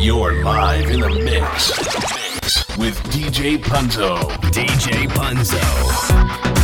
You're live in the mix, mix with DJ Punzo. DJ Punzo.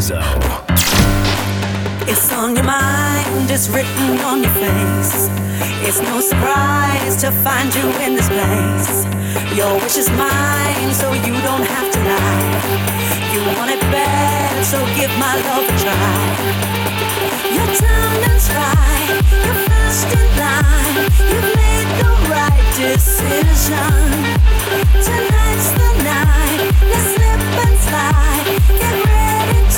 Enzo. It's on your mind, it's written on your face. It's no surprise to find you in this place. Your wish is mine, so you don't have to lie. You want it bad, so give my love a try. You're down try, you're first in line. You've made the right decision. Tonight's the night, let's slip and slide. Get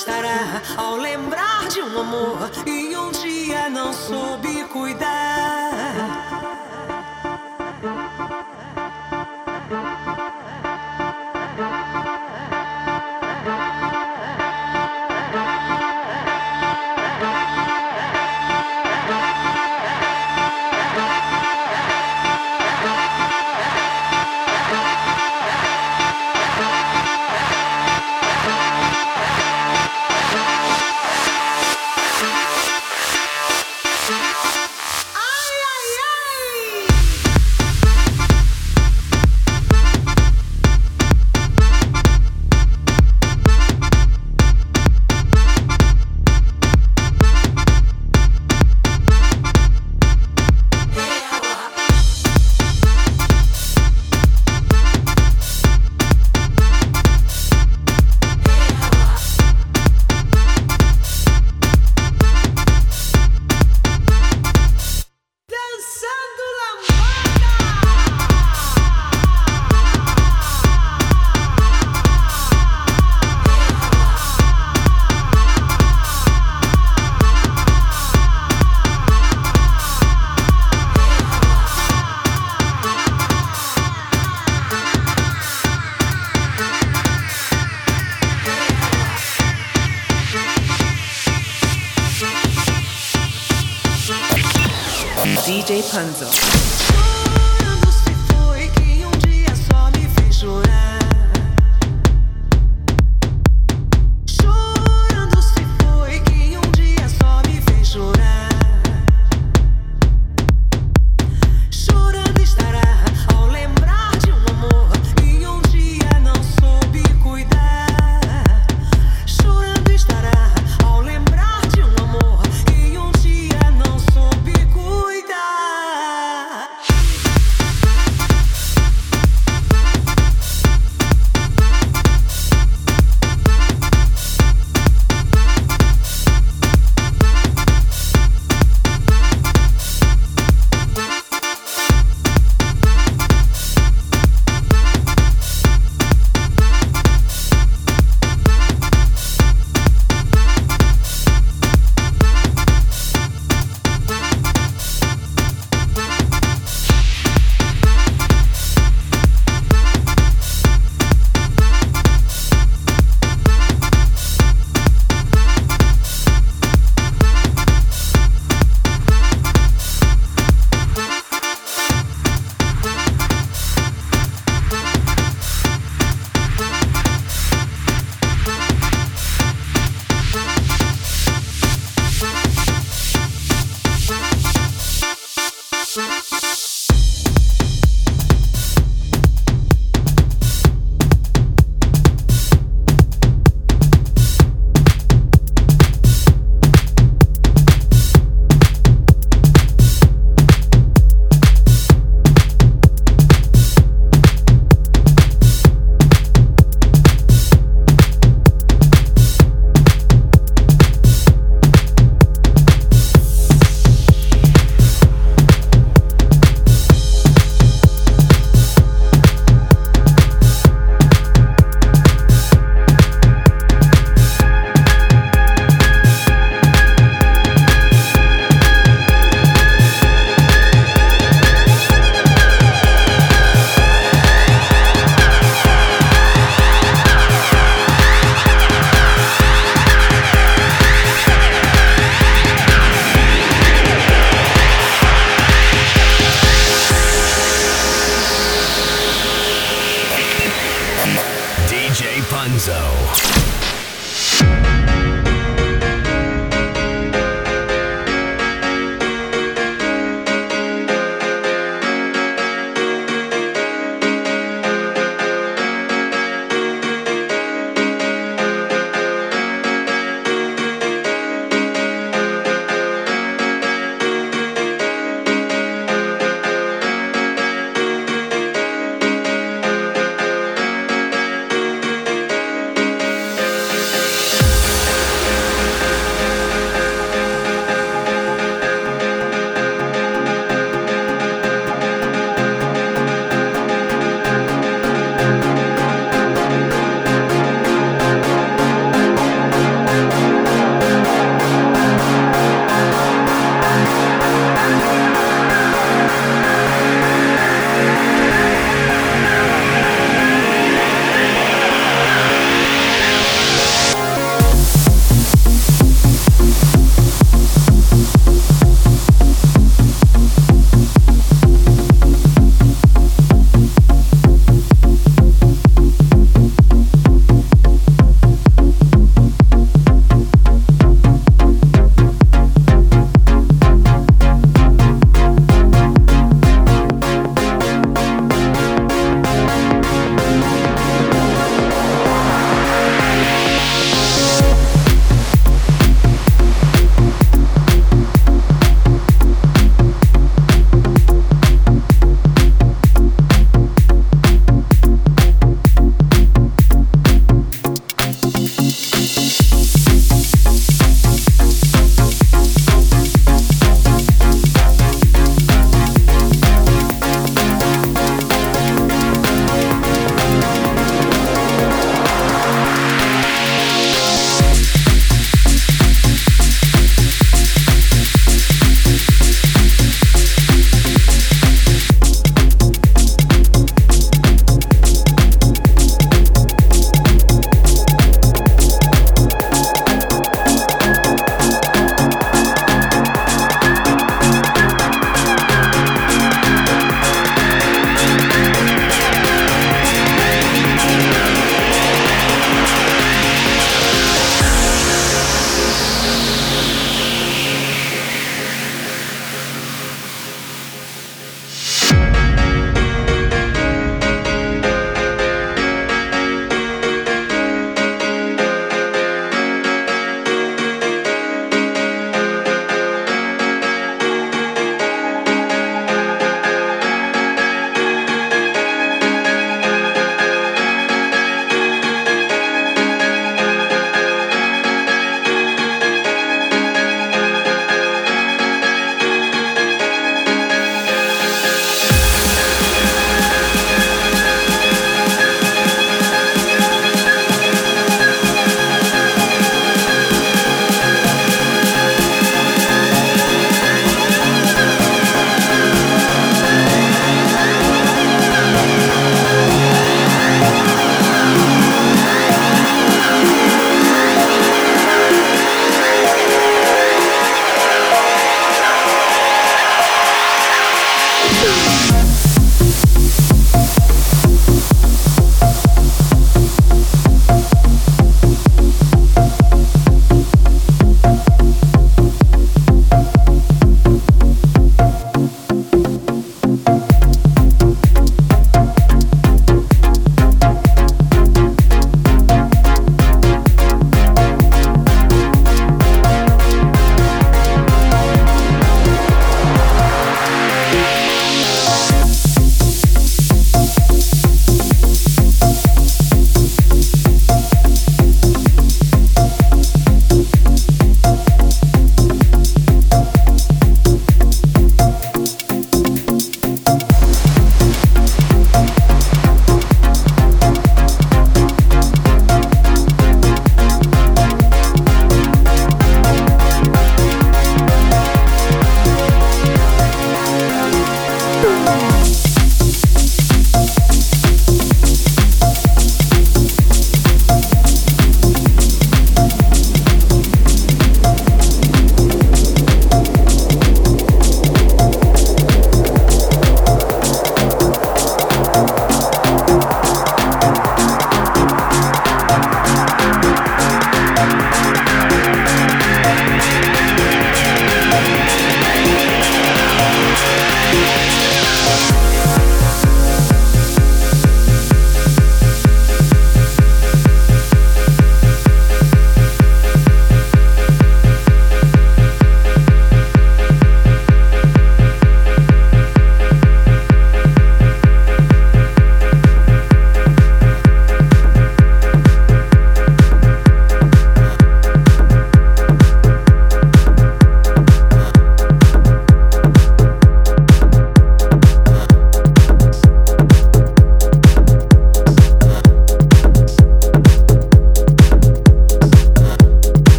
estará ao lembrar de um amor e um dia não soube cuidar.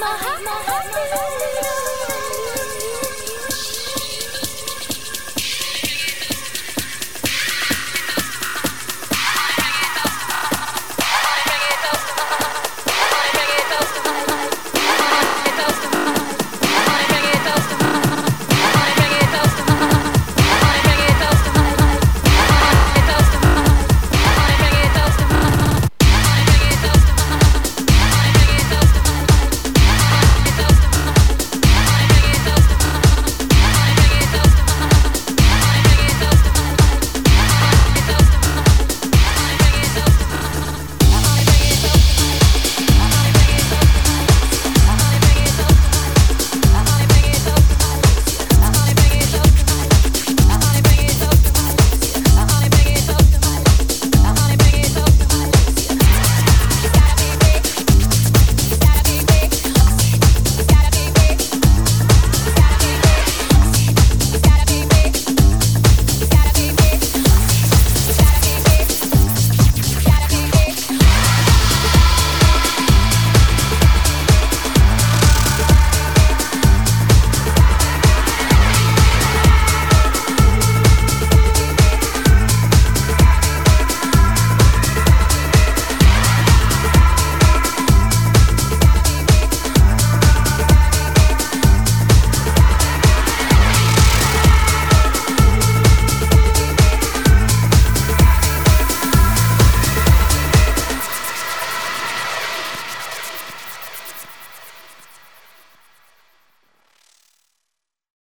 my heart, my heart.